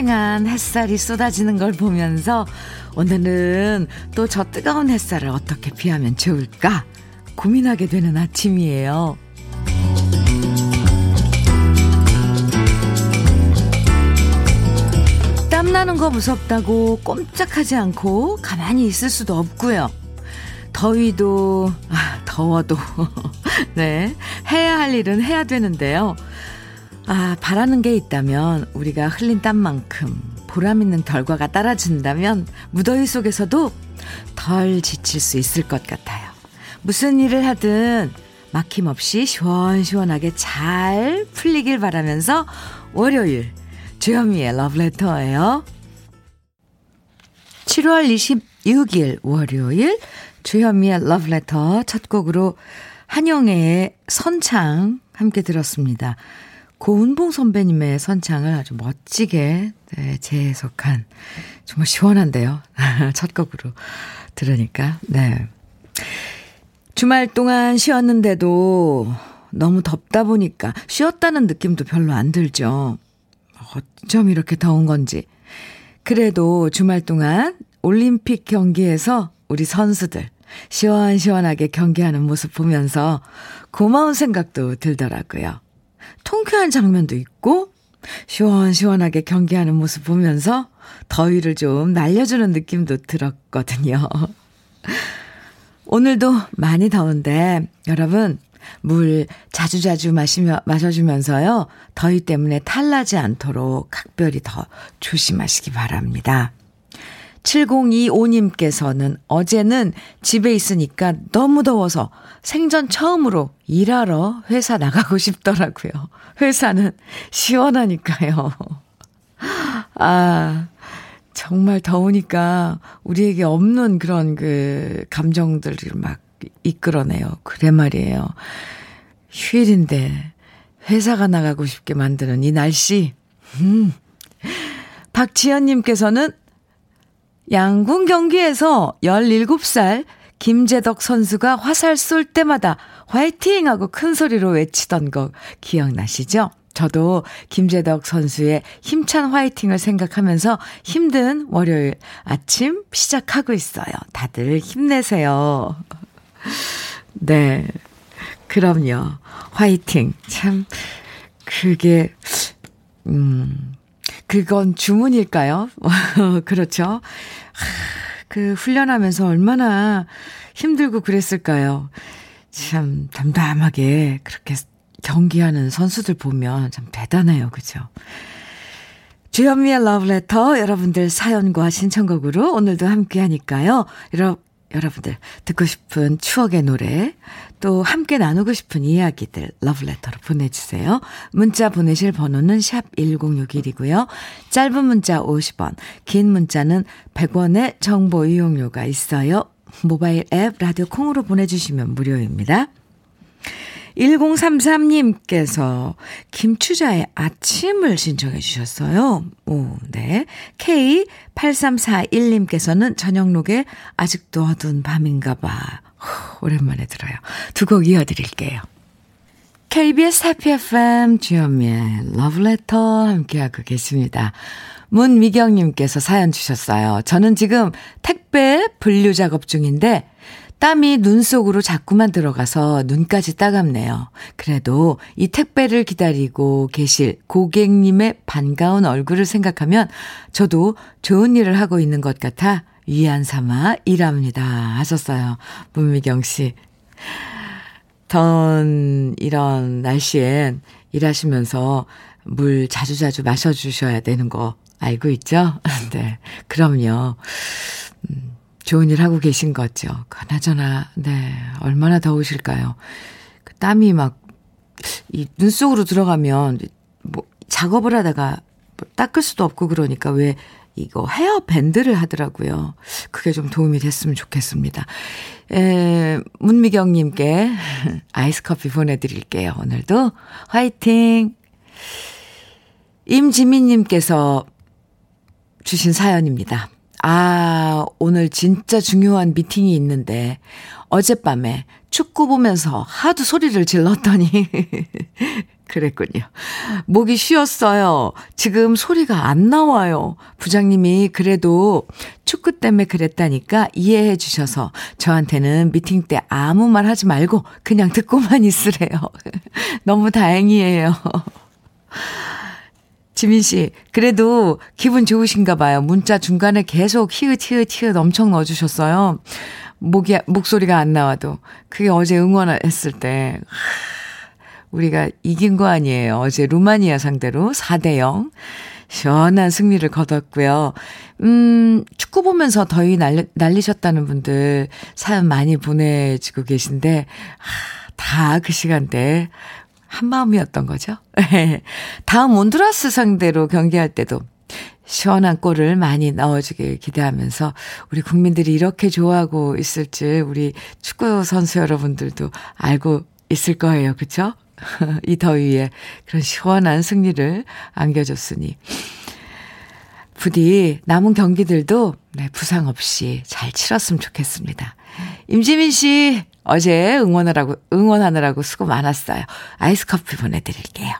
쨍쨍한 햇살이 쏟아지는 걸 보면서 오늘은 또 저 뜨거운 햇살을 어떻게 피하면 좋을까 고민하게 되는 아침이에요. 땀나는 거 무섭다고 꼼짝하지 않고 가만히 있을 수도 없고요. 더위도, 아, 더워도, 네, 해야 할 일은 해야 되는데요. 아, 바라는 게 있다면 우리가 흘린 땀만큼 보람 있는 결과가 따라준다면 무더위 속에서도 덜 지칠 수 있을 것 같아요. 무슨 일을 하든 막힘없이 시원시원하게 잘 풀리길 바라면서 월요일 주현미의 러브레터예요. 7월 26일 월요일 주현미의 러브레터 첫 곡으로 한영애의 선창 함께 들었습니다. 고은봉 선배님의 선창을 아주 멋지게 네, 재해석한 정말 시원한데요. 첫 곡으로 들으니까 네. 주말 동안 쉬었는데도 너무 덥다 보니까 쉬었다는 느낌도 별로 안 들죠. 어쩜 이렇게 더운 건지. 그래도 주말 동안 올림픽 경기에서 우리 선수들 시원시원하게 경기하는 모습 보면서 고마운 생각도 들더라고요. 통쾌한 장면도 있고, 시원시원하게 경기하는 모습 보면서 더위를 좀 날려주는 느낌도 들었거든요. 오늘도 많이 더운데, 여러분, 물 자주자주 마시며, 마셔주면서요, 더위 때문에 탈나지 않도록 각별히 더 조심하시기 바랍니다. 7025님께서는 어제는 집에 있으니까 너무 더워서 생전 처음으로 일하러 회사 나가고 싶더라고요. 회사는 시원하니까요. 아, 정말 더우니까 우리에게 없는 그런 그 감정들을 막 이끌어내요. 그래 말이에요. 휴일인데 회사가 나가고 싶게 만드는 이 날씨. 음. 박지연님께서는 양궁 경기에서 17살 김재덕 선수가 화살 쏠 때마다 화이팅! 하고 큰 소리로 외치던 거 기억나시죠? 저도 김재덕 선수의 힘찬 화이팅을 생각하면서 힘든 월요일 아침 시작하고 있어요. 다들 힘내세요. 네. 그럼요. 화이팅. 참, 그게, 음, 그건 주문일까요? 그렇죠. 그 훈련하면서 얼마나 힘들고 그랬을까요? 참 담담하게 그렇게 경기하는 선수들 보면 참 대단해요. 그죠? 주현미의 러브레터 여러분들 사연과 신청곡으로 오늘도 함께 하니까요. 여러, 여러분들 듣고 싶은 추억의 노래 또 함께 나누고 싶은 이야기들 러브레터로 보내주세요. 문자 보내실 번호는 샵 1061이고요. 짧은 문자 50원, 긴 문자는 100원의 정보 이용료가 있어요. 모바일 앱 라디오 콩으로 보내주시면 무료입니다. 1033님께서 김추자의 아침을 신청해 주셨어요. 오, 네. K8341님께서는 저녁록에 아직도 어두운 밤인가 봐. 오랜만에 들어요. 두 곡 이어드릴게요. KBS 해피 FM 주현미의 러브레터 함께하고 계십니다. 문미경님께서 사연 주셨어요. 저는 지금 택배 분류 작업 중인데 땀이 눈 속으로 자꾸만 들어가서 눈까지 따갑네요. 그래도 이 택배를 기다리고 계실 고객님의 반가운 얼굴을 생각하면 저도 좋은 일을 하고 있는 것 같아 위안 삼아 일합니다. 하셨어요. 문미경 씨. 더운 이런 날씨엔 일하시면서 물 자주자주 마셔주셔야 되는 거 알고 있죠? 네. 그럼요. 음, 좋은 일 하고 계신 거죠. 그나저나, 네. 얼마나 더우실까요? 그 땀이 막, 이 눈 속으로 들어가면, 뭐, 작업을 하다가 뭐 닦을 수도 없고 그러니까 왜 이거 헤어 밴드를 하더라고요. 그게 좀 도움이 됐으면 좋겠습니다. 에, 문미경님께 아이스 커피 보내드릴게요. 오늘도 화이팅! 임지민님께서 주신 사연입니다. 아, 오늘 진짜 중요한 미팅이 있는데, 어젯밤에 축구 보면서 하도 소리를 질렀더니, 그랬군요. 목이 쉬었어요. 지금 소리가 안 나와요. 부장님이 그래도 축구 때문에 그랬다니까 이해해 주셔서 저한테는 미팅 때 아무 말 하지 말고 그냥 듣고만 있으래요. 너무 다행이에요. 지민 씨, 그래도 기분 좋으신가 봐요. 문자 중간에 계속 히읗, 히읗, 히읗 엄청 넣어주셨어요. 목이, 목소리가 안 나와도. 그게 어제 응원했을 때, 우리가 이긴 거 아니에요. 어제 루마니아 상대로 4대0. 시원한 승리를 거뒀고요. 음, 축구 보면서 더위 날리, 날리셨다는 분들 사연 많이 보내주고 계신데, 다 그 시간대 한마음이었던 거죠. 다음 온두라스 상대로 경기할 때도 시원한 골을 많이 넣어주길 기대하면서 우리 국민들이 이렇게 좋아하고 있을 줄 우리 축구 선수 여러분들도 알고 있을 거예요. 그쵸? 이 더위에 그런 시원한 승리를 안겨줬으니. 부디 남은 경기들도 네, 부상 없이 잘 치렀으면 좋겠습니다. 임지민 씨, 어제 응원하라고, 응원하느라고 수고 많았어요. 아이스 커피 보내드릴게요.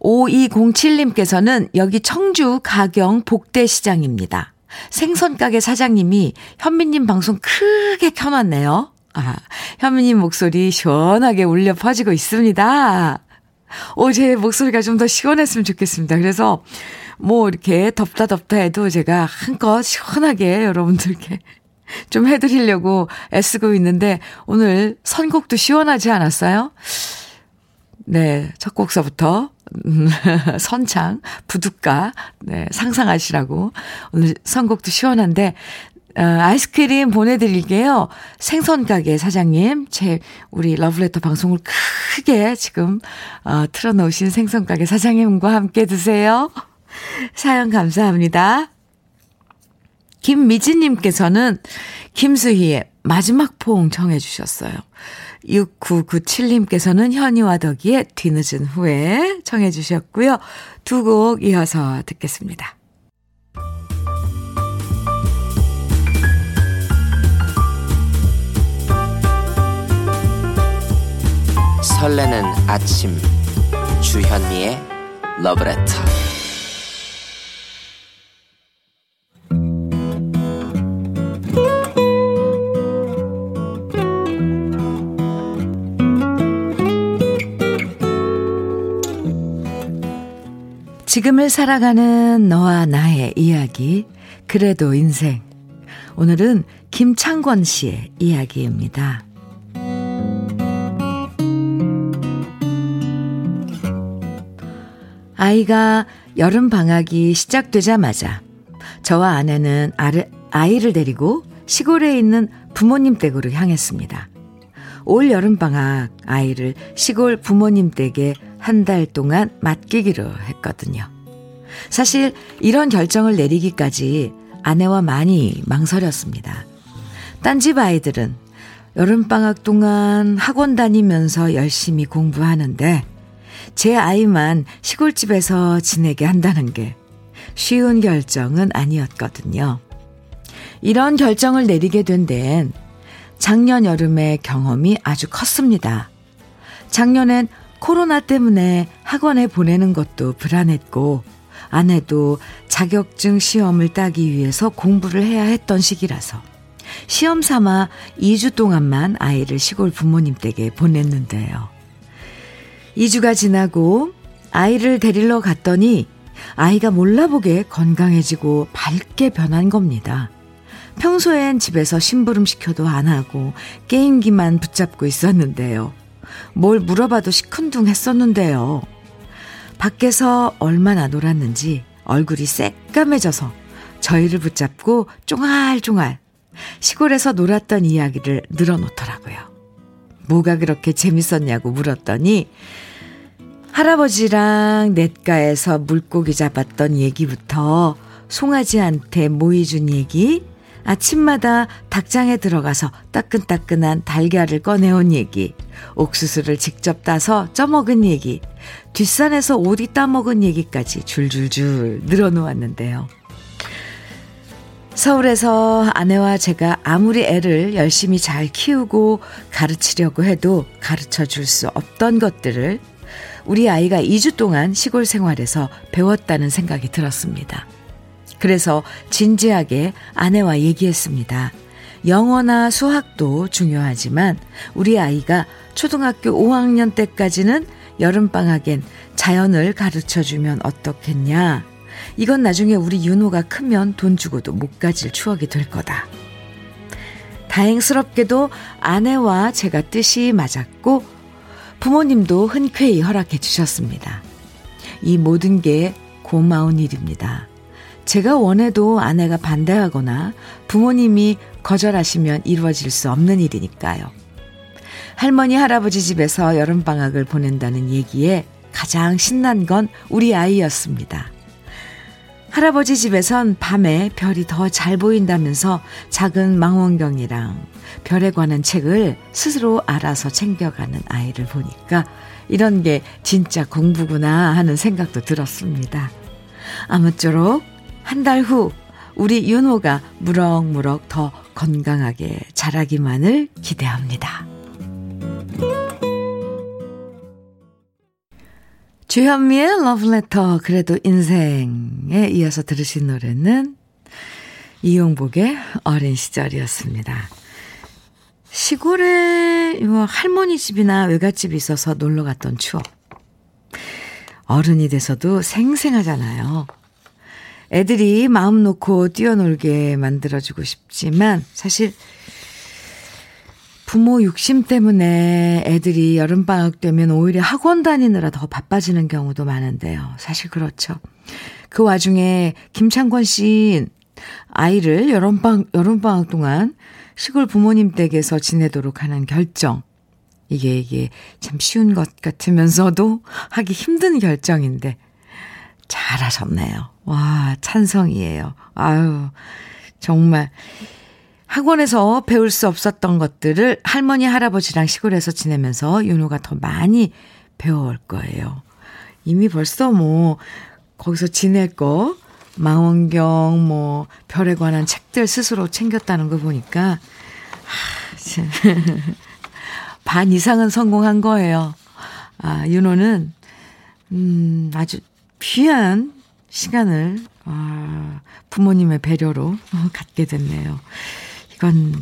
5207님께서는 여기 청주 가경 복대시장입니다. 생선가게 사장님이 현미님 방송 크게 켜놨네요. 아, 현미님 목소리 시원하게 울려 퍼지고 있습니다. 어제 목소리가 좀 더 시원했으면 좋겠습니다. 그래서 뭐 이렇게 덥다 덥다 해도 제가 한껏 시원하게 여러분들께 좀 해드리려고 애쓰고 있는데 오늘 선곡도 시원하지 않았어요? 네, 첫 곡서부터 선창, 부둣가, 네, 상상하시라고 오늘 선곡도 시원한데 어, 아이스크림 보내드릴게요. 생선 가게 사장님, 제, 우리 러브레터 방송을 크게 지금, 어, 틀어놓으신 생선 가게 사장님과 함께 드세요. 사연 감사합니다. 김미진님께서는 김수희의 마지막 포옹 청해 주셨어요. 6997님께서는 현이와 덕이의 뒤늦은 후에 청해 주셨고요. 두 곡 이어서 듣겠습니다. 설레는 아침 주현미의 러브레터 지금을 살아가는 너와 나의 이야기, 그래도 인생. 오늘은 김창권 씨의 이야기입니다. 아이가 여름 방학이 시작되자마자 저와 아내는 아이를 데리고 시골에 있는 부모님 댁으로 향했습니다. 올 여름 방학 아이를 시골 부모님 댁에 한 달 동안 맡기기로 했거든요. 사실 이런 결정을 내리기까지 아내와 많이 망설였습니다. 딴 집 아이들은 여름방학 동안 학원 다니면서 열심히 공부하는데 제 아이만 시골집에서 지내게 한다는 게 쉬운 결정은 아니었거든요. 이런 결정을 내리게 된 데엔 작년 여름의 경험이 아주 컸습니다. 작년엔 코로나 때문에 학원에 보내는 것도 불안했고, 아내도 자격증 시험을 따기 위해서 공부를 해야 했던 시기라서, 시험 삼아 2주 동안만 아이를 시골 부모님 댁에 보냈는데요. 2주가 지나고 아이를 데리러 갔더니 아이가 몰라보게 건강해지고 밝게 변한 겁니다. 평소엔 집에서 심부름 시켜도 안 하고 게임기만 붙잡고 있었는데요. 뭘 물어봐도 시큰둥했었는데요. 밖에서 얼마나 놀았는지 얼굴이 새까매져서 저희를 붙잡고 쫑알쫑알 시골에서 놀았던 이야기를 늘어놓더라고요. 뭐가 그렇게 재밌었냐고 물었더니 할아버지랑 냇가에서 물고기 잡았던 얘기부터 송아지한테 모이 준 얘기, 아침마다 닭장에 들어가서 따끈따끈한 달걀을 꺼내온 얘기, 옥수수를 직접 따서 쪄먹은 얘기, 뒷산에서 오리 따먹은 얘기까지 줄줄줄 늘어놓았는데요. 서울에서 아내와 제가 아무리 애를 열심히 잘 키우고 가르치려고 해도 가르쳐 줄 수 없던 것들을 우리 아이가 2주 동안 시골 생활에서 배웠다는 생각이 들었습니다. 그래서 진지하게 아내와 얘기했습니다. 영어나 수학도 중요하지만 우리 아이가 초등학교 5학년 때까지는 여름방학엔 자연을 가르쳐 주면 어떻겠냐. 이건 나중에 우리 윤호가 크면 돈 주고도 못 가질 추억이 될 거다. 다행스럽게도 아내와 제가 뜻이 맞았고 부모님도 흔쾌히 허락해 주셨습니다. 이 모든 게 고마운 일입니다. 제가 원해도 아내가 반대하거나 부모님이 거절하시면 이루어질 수 없는 일이니까요. 할머니, 할아버지 집에서 여름방학을 보낸다는 얘기에 가장 신난 건 우리 아이였습니다. 할아버지 집에선 밤에 별이 더 잘 보인다면서 작은 망원경이랑 별에 관한 책을 스스로 알아서 챙겨가는 아이를 보니까 이런 게 진짜 공부구나 하는 생각도 들었습니다. 아무쪼록 한 달 후 우리 윤호가 무럭무럭 더 건강하게 자라기만을 기대합니다. 주현미의 러브레터 그래도 인생에 이어서 들으신 노래는 이용복의 어린 시절이었습니다. 시골에 할머니 집이나 외갓집이 있어서 놀러 갔던 추억. 어른이 돼서도 생생하잖아요. 애들이 마음 놓고 뛰어놀게 만들어주고 싶지만 사실 부모 욕심 때문에 애들이 여름방학 되면 오히려 학원 다니느라 더 바빠지는 경우도 많은데요. 사실 그렇죠. 그 와중에 김창권 씨 아이를 여름방, 여름방학 동안 시골 부모님 댁에서 지내도록 하는 결정. 이게, 이게 참 쉬운 것 같으면서도 하기 힘든 결정인데, 잘하셨네요. 와, 찬성이에요. 아유, 정말. 학원에서 배울 수 없었던 것들을 할머니, 할아버지랑 시골에서 지내면서 윤호가 더 많이 배워올 거예요. 이미 벌써 뭐, 거기서 지낼 거, 망원경, 뭐, 별에 관한 책들 스스로 챙겼다는 거 보니까, 하, 반 이상은 성공한 거예요. 아, 윤호는, 음, 아주 귀한 시간을, 아, 부모님의 배려로 갖게 됐네요. 이건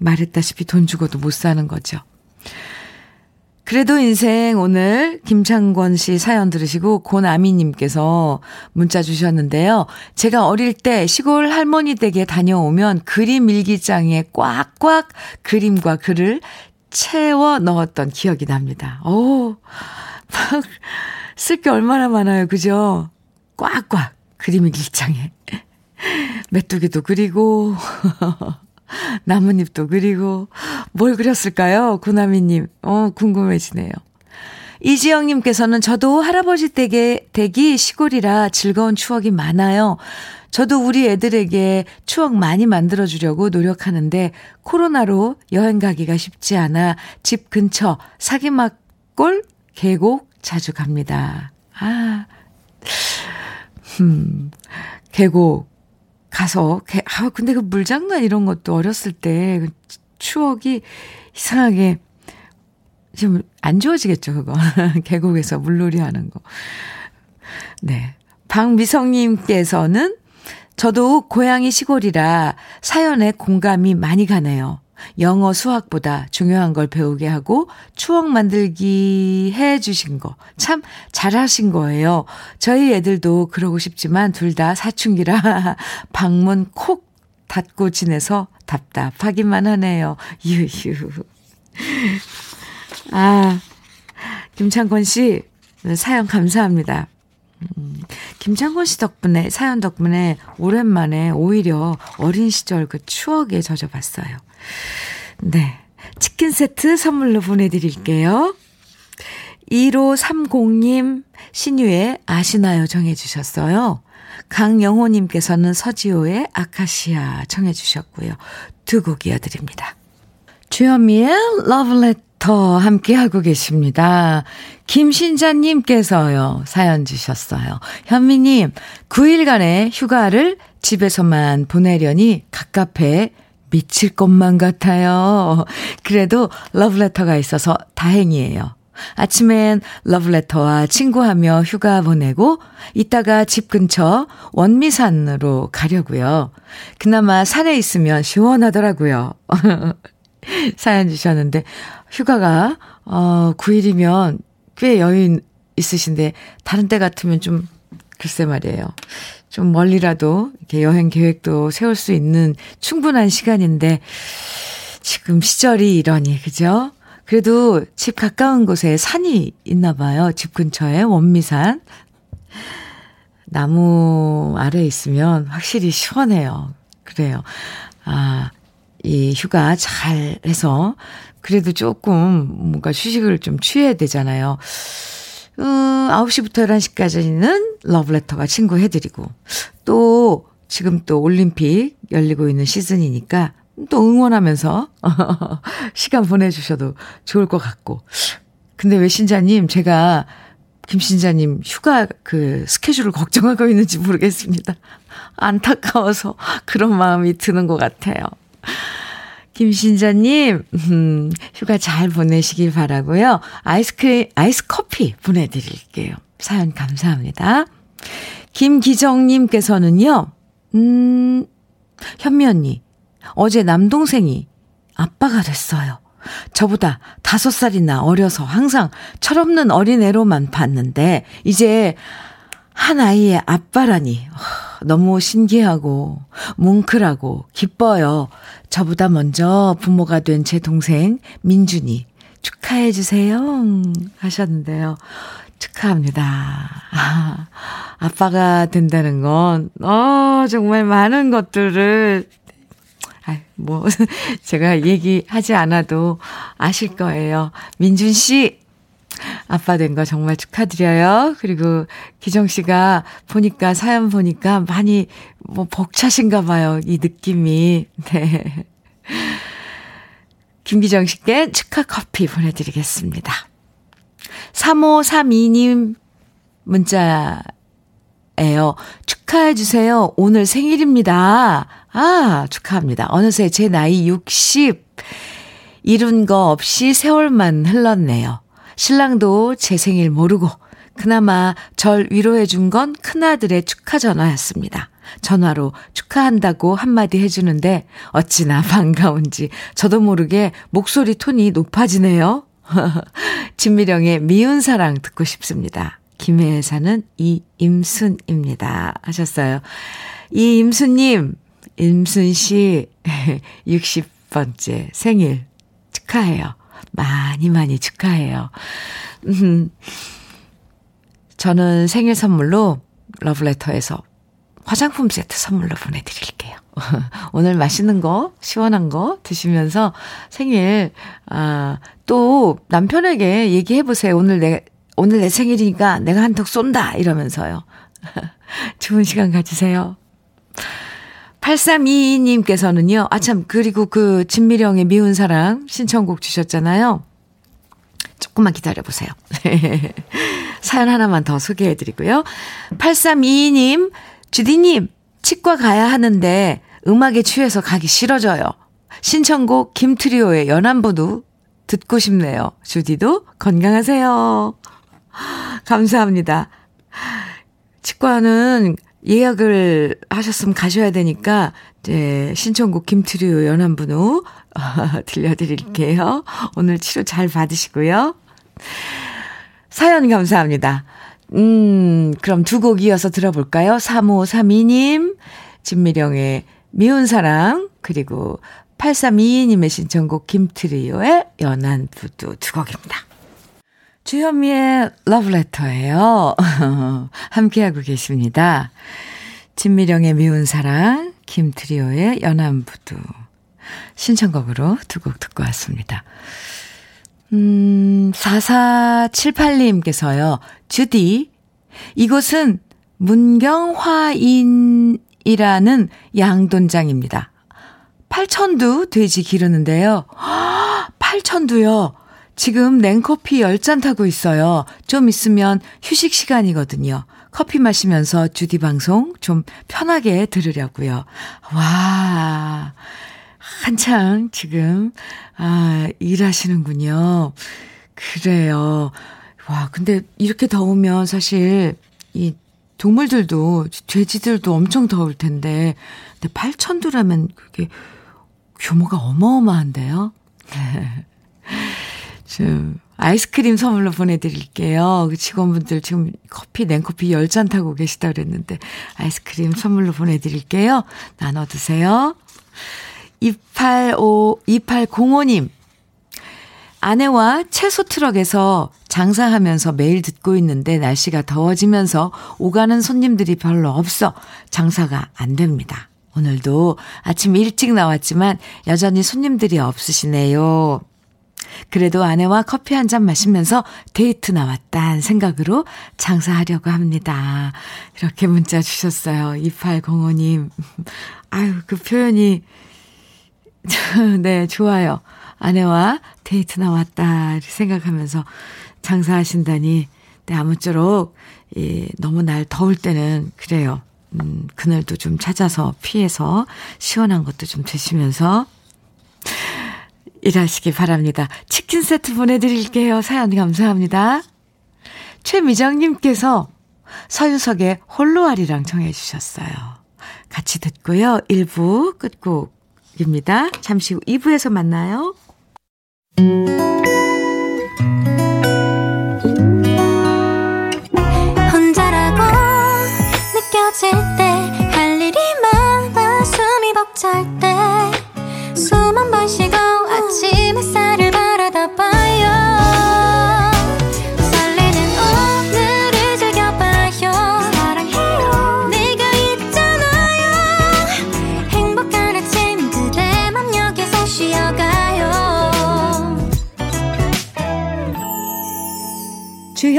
말했다시피 돈 주고도 못 사는 거죠. 그래도 인생 오늘 김창권 씨 사연 들으시고 고나미님께서 문자 주셨는데요. 제가 어릴 때 시골 할머니 댁에 다녀오면 그림 일기장에 꽉꽉 그림과 글을 채워 넣었던 기억이 납니다. 오, 쓸 게 얼마나 많아요. 그죠? 꽉꽉 그림 일기장에. 메뚜기도 그리고 나뭇잎도 그리고 뭘 그렸을까요? 구나미님. 어, 궁금해지네요. 이지영님께서는 저도 할아버지 댁에, 댁이 시골이라 즐거운 추억이 많아요. 저도 우리 애들에게 추억 많이 만들어주려고 노력하는데 코로나로 여행 가기가 쉽지 않아 집 근처 사기막골 계곡 자주 갑니다. 아, 음, 계곡 가서, 아, 근데 그 물장난 이런 것도 어렸을 때 그 추억이 이상하게 좀안 좋아지겠죠, 그거. 계곡에서 물놀이 하는 거. 네. 박미성님께서는 저도 고향이 시골이라 사연에 공감이 많이 가네요. 영어 수학보다 중요한 걸 배우게 하고 추억 만들기 해 주신 거 참 잘하신 거예요. 저희 애들도 그러고 싶지만 둘 다 사춘기라 방문 콕 닫고 지내서 답답하기만 하네요. 유유. 아, 김창권 씨 사연 감사합니다. 음, 김창곤 씨 덕분에, 사연 덕분에 오랜만에 오히려 어린 시절 그 추억에 젖어봤어요. 네. 치킨 세트 선물로 보내드릴게요. 1530님, 신유의 아시나요 정해주셨어요. 강영호님께서는 서지호의 아카시아 청해주셨고요. 두 곡 이어드립니다. 주현미의 러브레터 러브레터 함께하고 계십니다. 김신자님께서요, 사연 주셨어요. 현미님, 9일간의 휴가를 집에서만 보내려니 갑갑해 미칠 것만 같아요. 그래도 러브레터가 있어서 다행이에요. 아침엔 러브레터와 친구하며 휴가 보내고 이따가 집 근처 원미산으로 가려고요. 그나마 산에 있으면 시원하더라고요. 사연 주셨는데 휴가가 어 9일이면 꽤 여유 있으신데 다른 때 같으면 좀 글쎄 말이에요. 좀 멀리라도 이렇게 여행 계획도 세울 수 있는 충분한 시간인데 지금 시절이 이러니 그죠? 그래도 집 가까운 곳에 산이 있나 봐요. 집 근처에 원미산. 나무 아래 있으면 확실히 시원해요. 그래요. 아, 이 휴가 잘 해서 그래도 조금 뭔가 휴식을 좀 취해야 되잖아요. 음, 9시부터 11시까지는 러브레터가 친구 해드리고, 또, 지금 또 올림픽 열리고 있는 시즌이니까 또 응원하면서 시간 보내주셔도 좋을 것 같고. 근데 왜 신자님, 제가 김신자님 휴가 그 스케줄을 걱정하고 있는지 모르겠습니다. 안타까워서 그런 마음이 드는 것 같아요. 김신자님, 음, 휴가 잘 보내시길 바라고요. 아이스크림, 아이스 커피 보내드릴게요. 사연 감사합니다. 김기정님께서는요, 음, 현미 언니, 어제 남동생이 아빠가 됐어요. 저보다 다섯 살이나 어려서 항상 철없는 어린애로만 봤는데, 이제 한 아이의 아빠라니, 너무 신기하고, 뭉클하고, 기뻐요. 저보다 먼저 부모가 된 제 동생, 민준이, 축하해 주세요. 하셨는데요. 축하합니다. 아, 아빠가 된다는 건, 어, 정말 많은 것들을 아, 뭐, 제가 얘기하지 않아도 아실 거예요. 민준 씨, 아빠 된 거 정말 축하드려요. 그리고 기정 씨가 보니까, 사연 보니까 많이 뭐 벅차신가 봐요. 이 느낌이. 네. 김기정 씨께 축하 커피 보내드리겠습니다. 3532님 문자 예요. 축하해주세요. 오늘 생일입니다. 아, 축하합니다. 어느새 제 나이 60. 이룬 거 없이 세월만 흘렀네요. 신랑도 제 생일 모르고, 그나마 절 위로해준 건 큰아들의 축하 전화였습니다. 전화로 축하한다고 한마디 해주는데, 어찌나 반가운지 저도 모르게 목소리 톤이 높아지네요. 진미령의 미운 사랑 듣고 싶습니다. 김해에 사는 이임순입니다. 하셨어요. 이임순님, 임순 씨 60번째 생일 축하해요. 많이 많이 축하해요. 음, 저는 생일 선물로 러브레터에서 화장품 세트 선물로 보내드릴게요. 오늘 맛있는 거, 시원한 거 드시면서 생일, 아, 또 남편에게 얘기해보세요. 오늘 내, 오늘 내 생일이니까 내가 한턱 쏜다! 이러면서요. 좋은 시간 가지세요. 8322님께서는요, 아, 참, 그리고 그, 진미령의 미운 사랑 신청곡 주셨잖아요. 조금만 기다려보세요. 사연 하나만 더 소개해드리고요. 8322님, 주디님, 치과 가야 하는데 음악에 취해서 가기 싫어져요. 신청곡 김트리오의 연안부도 듣고 싶네요. 주디도 건강하세요. 감사합니다. 치과는 예약을 하셨으면 가셔야 되니까, 이제, 신청곡 김트리오 연안분우 들려드릴게요. 오늘 치료 잘 받으시고요. 사연 감사합니다. 음, 그럼 두 곡 이어서 들어볼까요? 3532님, 진미령의 미운 사랑, 그리고 8322님의 신청곡 김트리오의 연안부두 두 곡입니다. 주현미의 러브레터예요. 함께하고 계십니다. 진미령의 미운 사랑, 김트리오의 연안부두 신청곡으로 두 곡 듣고 왔습니다. 음, 4478님께서요. 주디, 이곳은 문경화인이라는 양돈장입니다. 팔천두 돼지 기르는데요. 팔천두요. 지금 냉커피 10잔 타고 있어요. 좀 있으면 휴식 시간이거든요. 커피 마시면서 주디 방송 좀 편하게 들으려고요. 와, 한창 지금, 아, 일하시는군요. 그래요. 와, 근데 이렇게 더우면 사실 이 동물들도, 돼지들도 엄청 더울 텐데, 근데 8천두라면 그게 규모가 어마어마한데요? 좀, 아이스크림 선물로 보내드릴게요. 그 직원분들 지금 커피, 냉커피 10잔 타고 계시다 그랬는데, 아이스크림 선물로 보내드릴게요. 나눠 드세요. 285, 2805님. 아내와 채소 트럭에서 장사하면서 매일 듣고 있는데 날씨가 더워지면서 오가는 손님들이 별로 없어 장사가 안 됩니다. 오늘도 아침 일찍 나왔지만 여전히 손님들이 없으시네요. 그래도 아내와 커피 한 잔 마시면서 데이트 나왔다는 생각으로 장사하려고 합니다. 이렇게 문자 주셨어요. 2805님. 아유, 그 표현이, 네, 좋아요. 아내와 데이트 나왔다 생각하면서 장사하신다니. 네, 아무쪼록, 이, 너무 날 더울 때는 그래요. 음, 그늘도 좀 찾아서 피해서 시원한 것도 좀 드시면서 일하시기 바랍니다. 치킨 세트 보내드릴게요. 사연 감사합니다. 최미정님께서 서유석의 홀로아리랑 청해주셨어요. 같이 듣고요. 1부 끝곡입니다. 잠시 후 2부에서 만나요. 혼자라고 느껴질 때 할 일이 많아 숨이 벅찰 때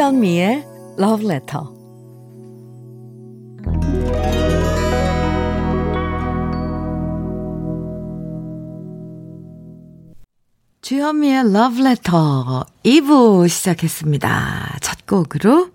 주현미의 Love Letter 주현미의 Love Letter 2부 시작했습니다. 첫 곡으로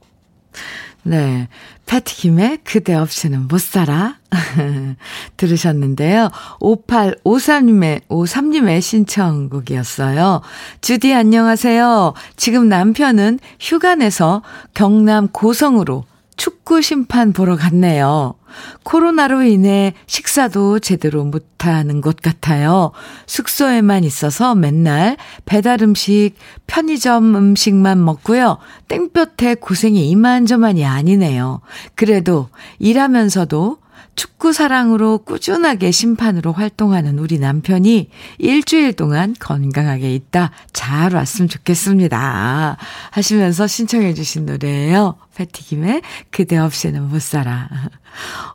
네, 패티김의 그대 없이는 못 살아 들으셨는데요. 5853님의 53님의 신청곡이었어요. 주디 안녕하세요. 지금 남편은 휴가 내서 경남 고성으로 축구 심판 보러 갔네요. 코로나로 인해 식사도 제대로 못하는 것 같아요. 숙소에만 있어서 맨날 배달 음식, 편의점 음식만 먹고요. 땡볕에 고생이 이만저만이 아니네요. 그래도 일하면서도 축구 사랑으로 꾸준하게 심판으로 활동하는 우리 남편이 일주일 동안 건강하게 있다 잘 왔으면 좋겠습니다. 하시면서 신청해 주신 노래예요. 패티김의 그대 없이는 못 살아.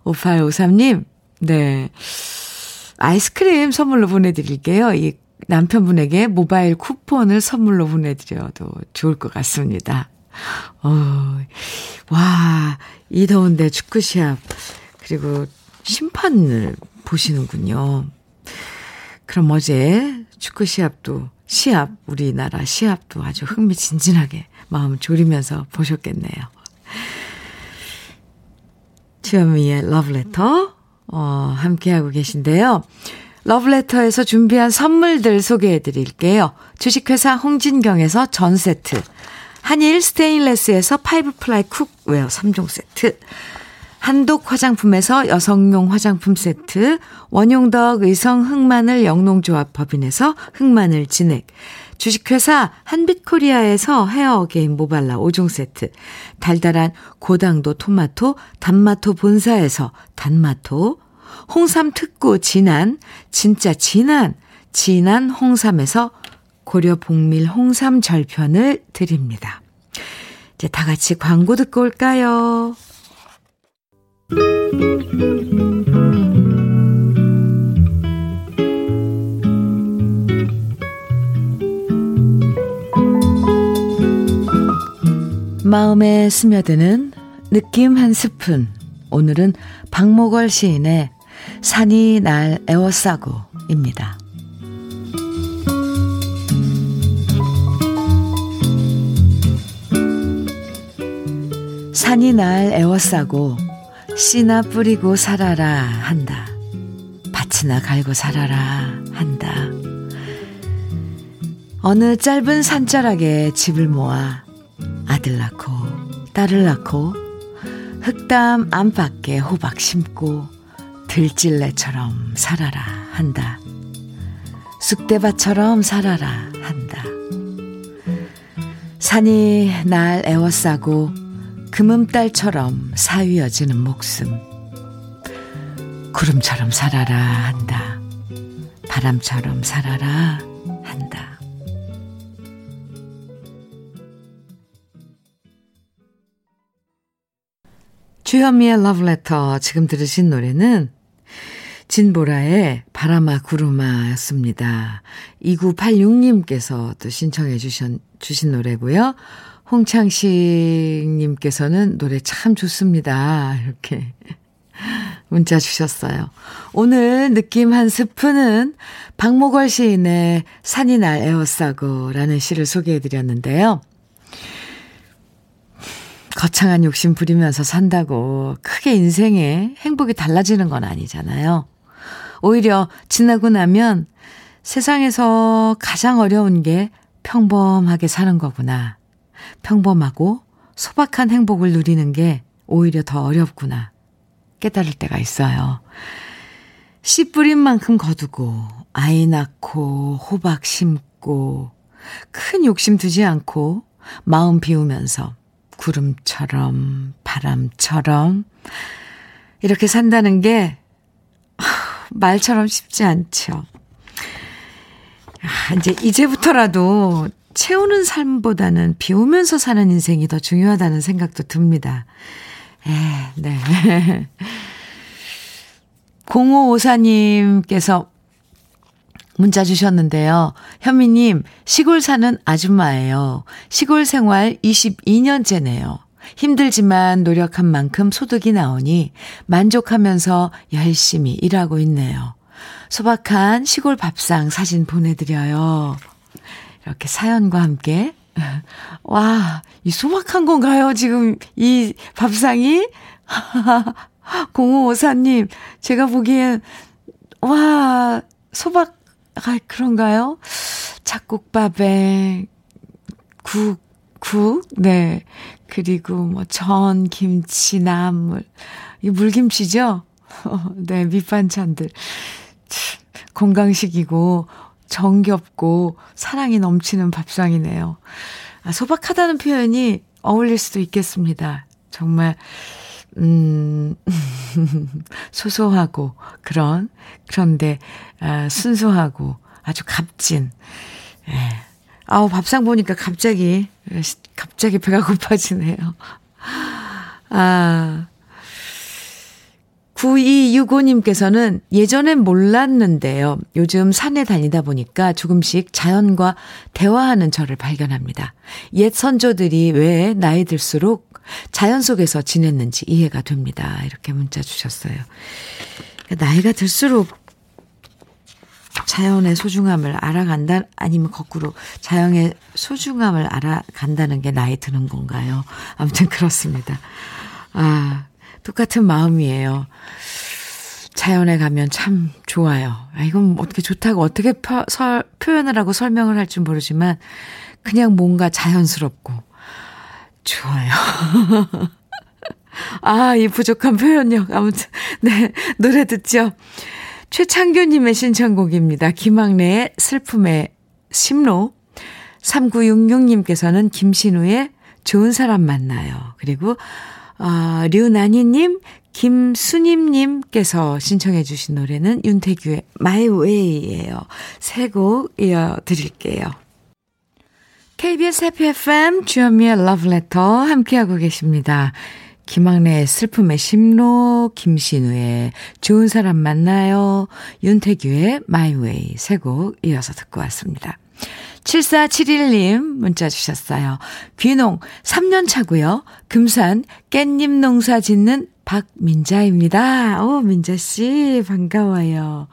5853님, 네. 아이스크림 선물로 보내드릴게요. 이 남편분에게 모바일 쿠폰을 선물로 보내드려도 좋을 것 같습니다. 어, 와, 이 더운데 축구 시합. 그리고 심판을 보시는군요. 그럼 어제 축구 시합도, 시합, 우리나라 시합도 아주 흥미진진하게 마음 졸이면서 보셨겠네요. 주현미의 러브레터, 어, 함께하고 계신데요. 러브레터에서 준비한 선물들 소개해 드릴게요. 주식회사 홍진경에서 전 세트, 한일 스테인레스에서 five ply cookware 3종 세트, 한독 화장품에서 여성용 화장품 세트, 원용덕 의성 흑마늘 영농조합 법인에서 흑마늘 진액, 주식회사 한빛코리아에서 헤어게임 모발라 5종 세트, 달달한 고당도 토마토 단마토 본사에서 단마토, 홍삼 특구 진한, 진짜 진한, 진한 홍삼에서 고려 복밀 홍삼 절편을 드립니다. 이제 다 같이 광고 듣고 올까요? 마음에 스며드는 느낌 한 스푼. 오늘은 박목월 시인의 산이 날 애워싸고입니다. 산이 날 애워싸고 씨나 뿌리고 살아라 한다. 밭이나 갈고 살아라 한다. 어느 짧은 산자락에 집을 모아 아들 낳고 딸을 낳고 흑담 안팎에 호박 심고 들찔레처럼 살아라 한다. 쑥대밭처럼 살아라 한다. 산이 날 애워싸고 금음달처럼 사위어지는 목숨. 구름처럼 살아라 한다. 바람처럼 살아라 한다. 주현미의 러브레터 지금 들으신 노래는 진보라의 바람아 구름아였습니다. 2986님께서 또 신청해 주신, 주신 노래고요. 홍창식님께서는 노래 참 좋습니다. 이렇게 문자 주셨어요. 오늘 느낌 한 스푼은 박모걸 시인의 산이 날 에어싸고 라는 시를 소개해 드렸는데요. 거창한 욕심 부리면서 산다고 크게 인생에 행복이 달라지는 건 아니잖아요. 오히려 지나고 나면 세상에서 가장 어려운 게 평범하게 사는 거구나. 평범하고 소박한 행복을 누리는 게 오히려 더 어렵구나. 깨달을 때가 있어요. 씨 뿌린 만큼 거두고, 아이 낳고, 호박 심고, 큰 욕심 두지 않고, 마음 비우면서, 구름처럼, 바람처럼, 이렇게 산다는 게, 말처럼 쉽지 않죠. 아, 이제 이제부터라도 채우는 삶보다는 비우면서 사는 인생이 더 중요하다는 생각도 듭니다. 에, 네. 0554님께서 문자 주셨는데요. 현미님, 시골 사는 아줌마예요. 시골 생활 22년째네요. 힘들지만 노력한 만큼 소득이 나오니 만족하면서 열심히 일하고 있네요. 소박한 시골 밥상 사진 보내드려요. 이렇게 사연과 함께. 와, 이 소박한 건가요? 지금 이 밥상이? 0554님, 제가 보기엔, 와, 소박, 아, 그런가요? 잡곡밥에 국, 국, 네. 그리고 뭐 전, 김치, 나물. 이 물김치죠? 네, 밑반찬들. 건강식이고, 정겹고, 사랑이 넘치는 밥상이네요. 아, 소박하다는 표현이 어울릴 수도 있겠습니다. 정말, 음, 소소하고, 그런, 그런데, 아, 순수하고, 아주 값진, 예. 아우, 밥상 보니까 갑자기, 갑자기 배가 고파지네요. 아, 9265님께서는 예전엔 몰랐는데요. 요즘 산에 다니다 보니까 조금씩 자연과 대화하는 저를 발견합니다. 옛 선조들이 왜 나이 들수록 자연 속에서 지냈는지 이해가 됩니다. 이렇게 문자 주셨어요. 나이가 들수록 자연의 소중함을 알아간다, 아니면 거꾸로 자연의 소중함을 알아간다는 게 나이 드는 건가요? 아무튼 그렇습니다. 아, 똑같은 마음이에요. 자연에 가면 참 좋아요. 아, 이건 어떻게 좋다고 어떻게 표, 설, 표현을 하고 설명을 할줄 모르지만, 그냥 뭔가 자연스럽고, 좋아요. 아, 이 부족한 표현력. 아무튼, 네, 노래 듣죠. 최창규님의 신청곡입니다. 김학래의 슬픔의 심로. 3966님께서는 김신우의 좋은 사람 만나요. 그리고, 어, 류나니님, 김수님님께서 신청해 주신 노래는 윤태규의 My Way예요. 세곡 이어드릴게요. KBS 해피 FM 주현미의 Love Letter 함께하고 계십니다. 김학래의 슬픔의 심로, 김신우의 좋은 사람 만나요, 윤태규의 My Way 세 곡 이어서 듣고 왔습니다. 7471님 문자 주셨어요. 귀농 3년 차고요. 금산 깻잎 농사 짓는 박민자입니다. 오, 민자씨, 반가워요.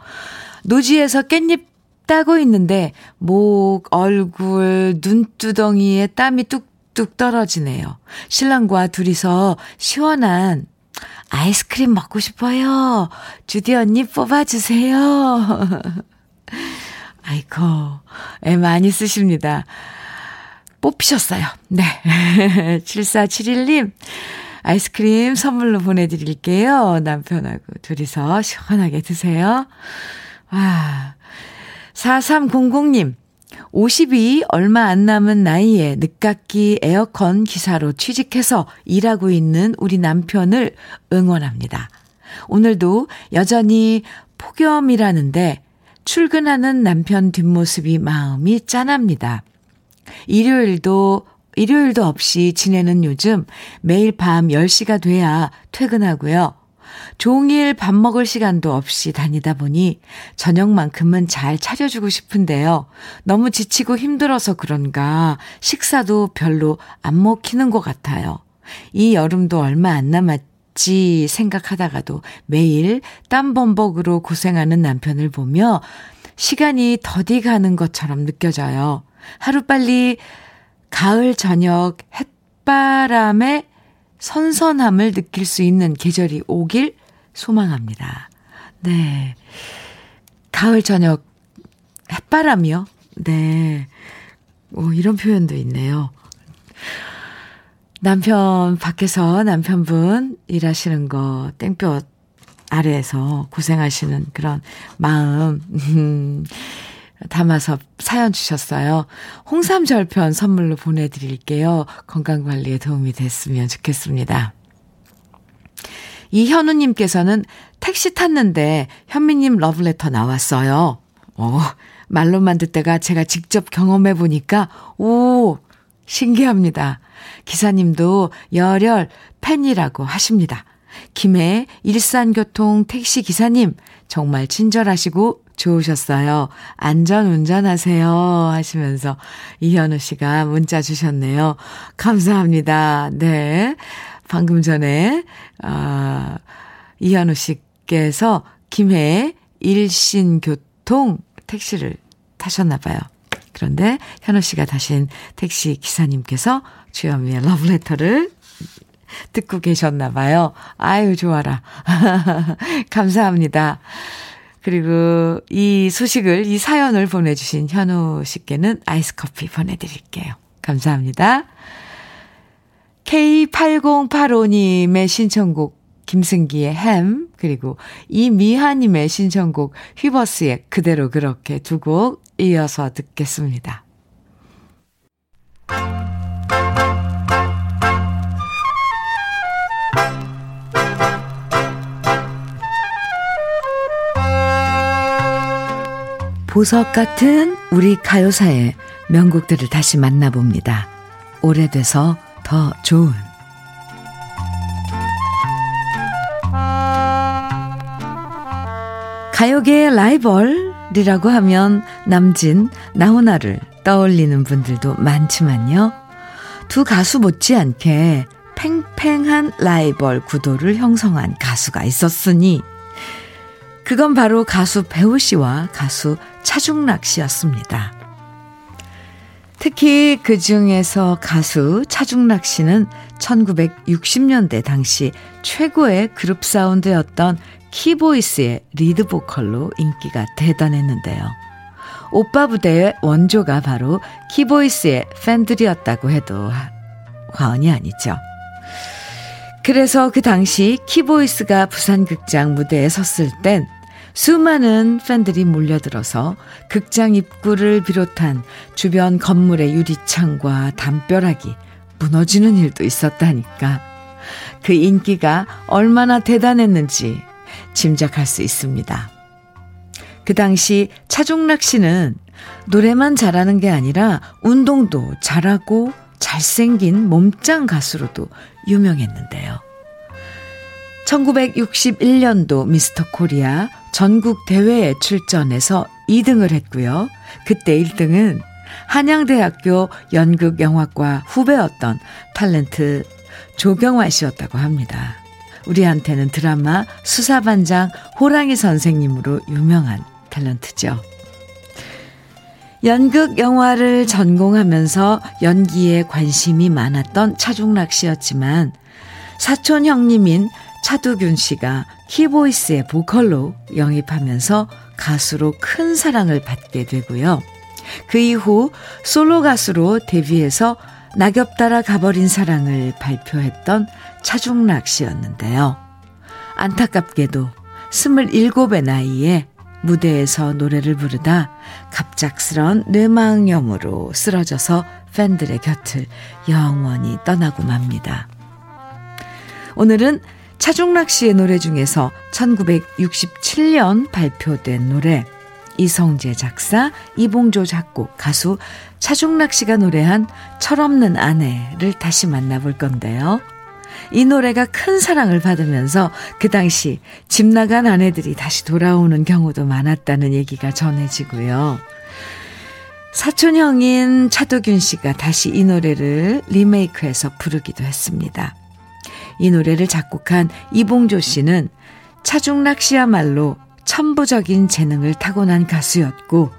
노지에서 깻잎 따고 있는데, 목, 얼굴, 눈두덩이에 땀이 뚝 뚝뚝 떨어지네요. 신랑과 둘이서 시원한 아이스크림 먹고 싶어요. 주디 언니 뽑아주세요. 아이고, 애 많이 쓰십니다. 뽑히셨어요. 네. 7471님, 아이스크림 선물로 보내드릴게요. 남편하고 둘이서 시원하게 드세요. 와. 4300님, 50이 얼마 안 남은 나이에 늦깎이 에어컨 기사로 취직해서 일하고 있는 우리 남편을 응원합니다. 오늘도 여전히 폭염이라는데 출근하는 남편 뒷모습이 마음이 짠합니다. 일요일도 일요일도 없이 지내는 요즘 매일 밤 10시가 돼야 퇴근하고요. 종일 밥 먹을 시간도 없이 다니다 보니 저녁만큼은 잘 차려주고 싶은데요. 너무 지치고 힘들어서 그런가 식사도 별로 안 먹히는 것 같아요. 이 여름도 얼마 안 남았 지 생각하다가도 매일 땀범벅으로 고생하는 남편을 보며 시간이 더디 가는 것처럼 느껴져요. 하루빨리 가을 저녁 햇바람에 선선함을 느낄 수 있는 계절이 오길 소망합니다. 네. 가을 저녁 햇바람이요? 네. 오, 이런 표현도 있네요. 남편 밖에서 남편분 일하시는 거 땡볕 아래에서 고생하시는 그런 마음 음, 담아서 사연 주셨어요. 홍삼 절편 선물로 보내드릴게요. 건강관리에 도움이 됐으면 좋겠습니다. 이현우님께서는 택시 탔는데 현미님 러브레터 나왔어요. 어, 말로만 듣다가 제가 직접 경험해 보니까, 오, 신기합니다. 기사님도 열혈 팬이라고 하십니다. 김해 일산교통 택시 기사님, 정말 친절하시고 좋으셨어요. 안전 운전하세요. 하시면서 이현우 씨가 문자 주셨네요. 감사합니다. 네. 방금 전에, 아, 이현우 씨께서 김해 일신교통 택시를 타셨나봐요. 그런데 현우 씨가 타신 택시 기사님께서 주현미의 러브레터를 듣고 계셨나 봐요. 아유, 좋아라. 감사합니다. 그리고 이 소식을, 이 사연을 보내주신 현우 씨께는 아이스 커피 보내드릴게요. 감사합니다. K8085님의 신청곡 김승기의 햄, 그리고 이미하님의 신청곡 휘버스의 그대로 그렇게 두 곡 이어서 듣겠습니다. 보석 같은 우리 가요사의 명곡들을 다시 만나봅니다. 오래돼서 더 좋은 가요계의 라이벌이라고 하면 남진, 나훈아를 떠올리는 분들도 많지만요. 두 가수 못지않게 팽팽한 라이벌 구도를 형성한 가수가 있었으니 그건 바로 가수 배호 씨와 가수 차중락 씨였습니다. 특히 그 중에서 가수 차중락 씨는 1960년대 당시 최고의 그룹 사운드였던 키보이스의 리드 보컬로 인기가 대단했는데요. 오빠 부대의 원조가 바로 키보이스의 팬들이었다고 해도 과언이 아니죠. 그래서 그 당시 키보이스가 부산극장 무대에 섰을 땐 수많은 팬들이 몰려들어서 극장 입구를 비롯한 주변 건물의 유리창과 담벼락이 무너지는 일도 있었다니까. 그 인기가 얼마나 대단했는지 짐작할 수 있습니다. 그 당시 차종락 씨는 노래만 잘하는 게 아니라 운동도 잘하고 잘생긴 몸짱 가수로도 유명했는데요. 1961년도 미스터 코리아 전국 대회에 출전해서 2등을 했고요. 그때 1등은 한양대학교 연극영화과 후배였던 탤런트 조경환 씨였다고 합니다. 우리한테는 드라마 수사반장 호랑이 선생님으로 유명한 탤런트죠. 연극 영화를 전공하면서 연기에 관심이 많았던 차중락 씨였지만 사촌 형님인 차두균 씨가 키보이스의 보컬로 영입하면서 가수로 큰 사랑을 받게 되고요. 그 이후 솔로 가수로 데뷔해서 낙엽 따라 가버린 사랑을 발표했던 차중락 씨였는데요. 안타깝게도 27의 나이에 무대에서 노래를 부르다 갑작스런 뇌망염으로 쓰러져서 팬들의 곁을 영원히 떠나고 맙니다. 오늘은 차중락 씨의 노래 중에서 1967년 발표된 노래 이성재 작사, 이봉조 작곡, 가수 차중락 씨가 노래한 철없는 아내를 다시 만나볼 건데요. 이 노래가 큰 사랑을 받으면서 그 당시 집 나간 아내들이 다시 돌아오는 경우도 많았다는 얘기가 전해지고요. 사촌 형인 차도균 씨가 다시 이 노래를 리메이크해서 부르기도 했습니다. 이 노래를 작곡한 이봉조 씨는 차중락 씨야말로 천부적인 재능을 타고난 가수였고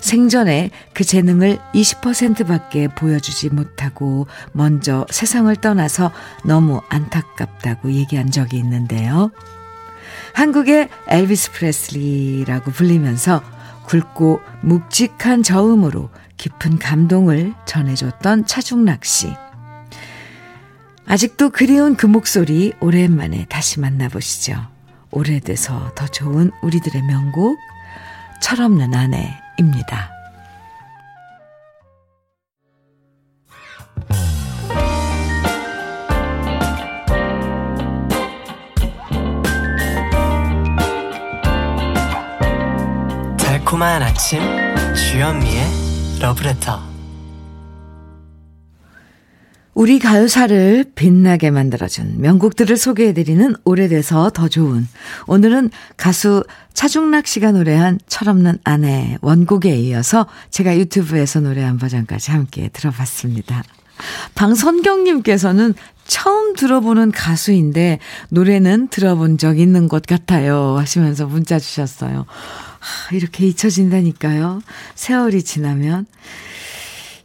생전에 그 재능을 20%밖에 보여주지 못하고 먼저 세상을 떠나서 너무 안타깝다고 얘기한 적이 있는데요. 한국의 엘비스 프레슬리라고 불리면서 굵고 묵직한 저음으로 깊은 감동을 전해줬던 차중락 씨. 아직도 그리운 그 목소리 오랜만에 다시 만나보시죠. 오래돼서 더 좋은 우리들의 명곡, 철없는 아내입니다. 달콤한 아침, 주현미의 러브레터. 우리 가요사를 빛나게 만들어준 명곡들을 소개해드리는 오래돼서 더 좋은 오늘은 가수 차중락 씨가 노래한 철없는 아내 원곡에 이어서 제가 유튜브에서 노래한 버전까지 함께 들어봤습니다. 방선경님께서는 처음 들어보는 가수인데 노래는 들어본 적 있는 것 같아요 하시면서 문자 주셨어요. 하, 이렇게 잊혀진다니까요. 세월이 지나면.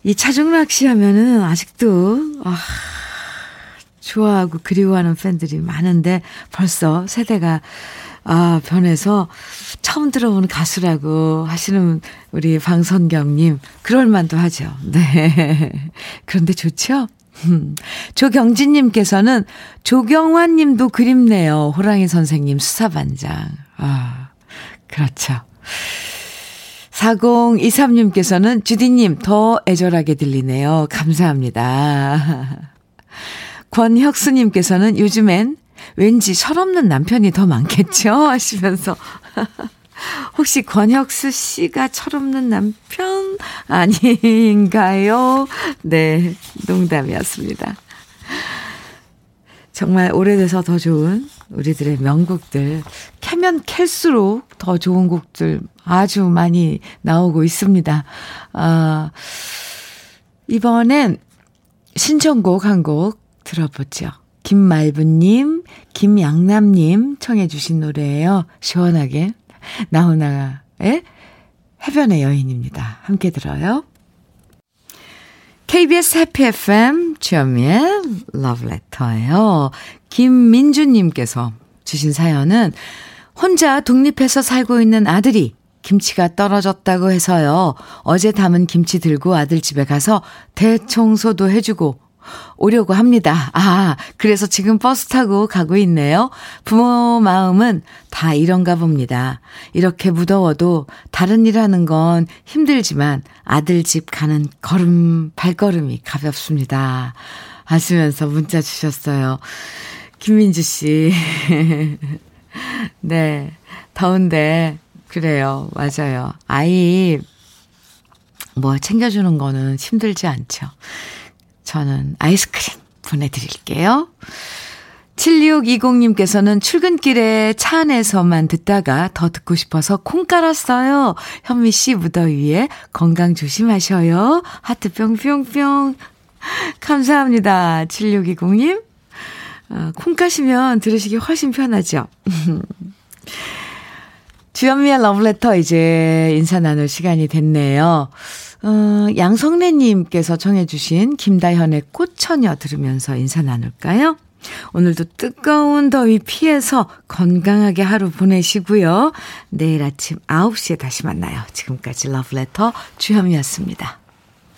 이 차중락 씨 하면은 아직도, 아, 좋아하고 그리워하는 팬들이 많은데 벌써 세대가 아, 변해서 처음 들어보는 가수라고 하시는 우리 방선경님, 그럴만도 하죠. 네. 그런데 좋죠? 조경진님께서는 조경환 님도 그립네요. 호랑이 선생님 수사반장. 아, 그렇죠. 4023님께서는 주디님 더 애절하게 들리네요. 감사합니다. 권혁수님께서는 요즘엔 왠지 철없는 남편이 더 많겠죠? 하시면서. 혹시 권혁수 씨가 철없는 남편 아닌가요? 네, 농담이었습니다. 정말 오래돼서 더 좋은 우리들의 명곡들 캐면 캘수록 더 좋은 곡들 아주 많이 나오고 있습니다. 아, 이번엔 신청곡 한 곡 들어보죠. 김말부님, 김양남님 청해주신 노래예요. 시원하게. 나훈아의 해변의 여인입니다. 함께 들어요. KBS 해피 FM 주현미의 러브레터예요. 김민주님께서 주신 사연은 혼자 독립해서 살고 있는 아들이 김치가 떨어졌다고 해서요. 어제 담은 김치 들고 아들 집에 가서 대청소도 해주고 오려고 합니다. 아, 그래서 지금 버스 타고 가고 있네요. 부모 마음은 다 이런가 봅니다. 이렇게 무더워도 다른 일 하는 건 힘들지만 아들 집 가는 걸음, 발걸음이 가볍습니다. 하시면서 문자 주셨어요. 김민주 씨. 네. 더운데, 그래요. 맞아요. 아이, 뭐 챙겨주는 거는 힘들지 않죠. 저는 아이스크림 보내드릴게요. 7620님께서는 출근길에 차 안에서만 듣다가 더 듣고 싶어서 콩 깔았어요. 현미 씨 무더위에 건강 조심하셔요. 하트 뿅뿅뿅. 감사합니다. 7620님. 어, 콩 까시면 들으시기 훨씬 편하죠. 주현미의 러브레터 이제 인사 나눌 시간이 됐네요. 어, 양성래님께서 청해주신 김다현의 꽃처녀 들으면서 인사 나눌까요? 오늘도 뜨거운 더위 피해서 건강하게 하루 보내시고요. 내일 아침 9시에 다시 만나요. 지금까지 러브레터 주현미였습니다.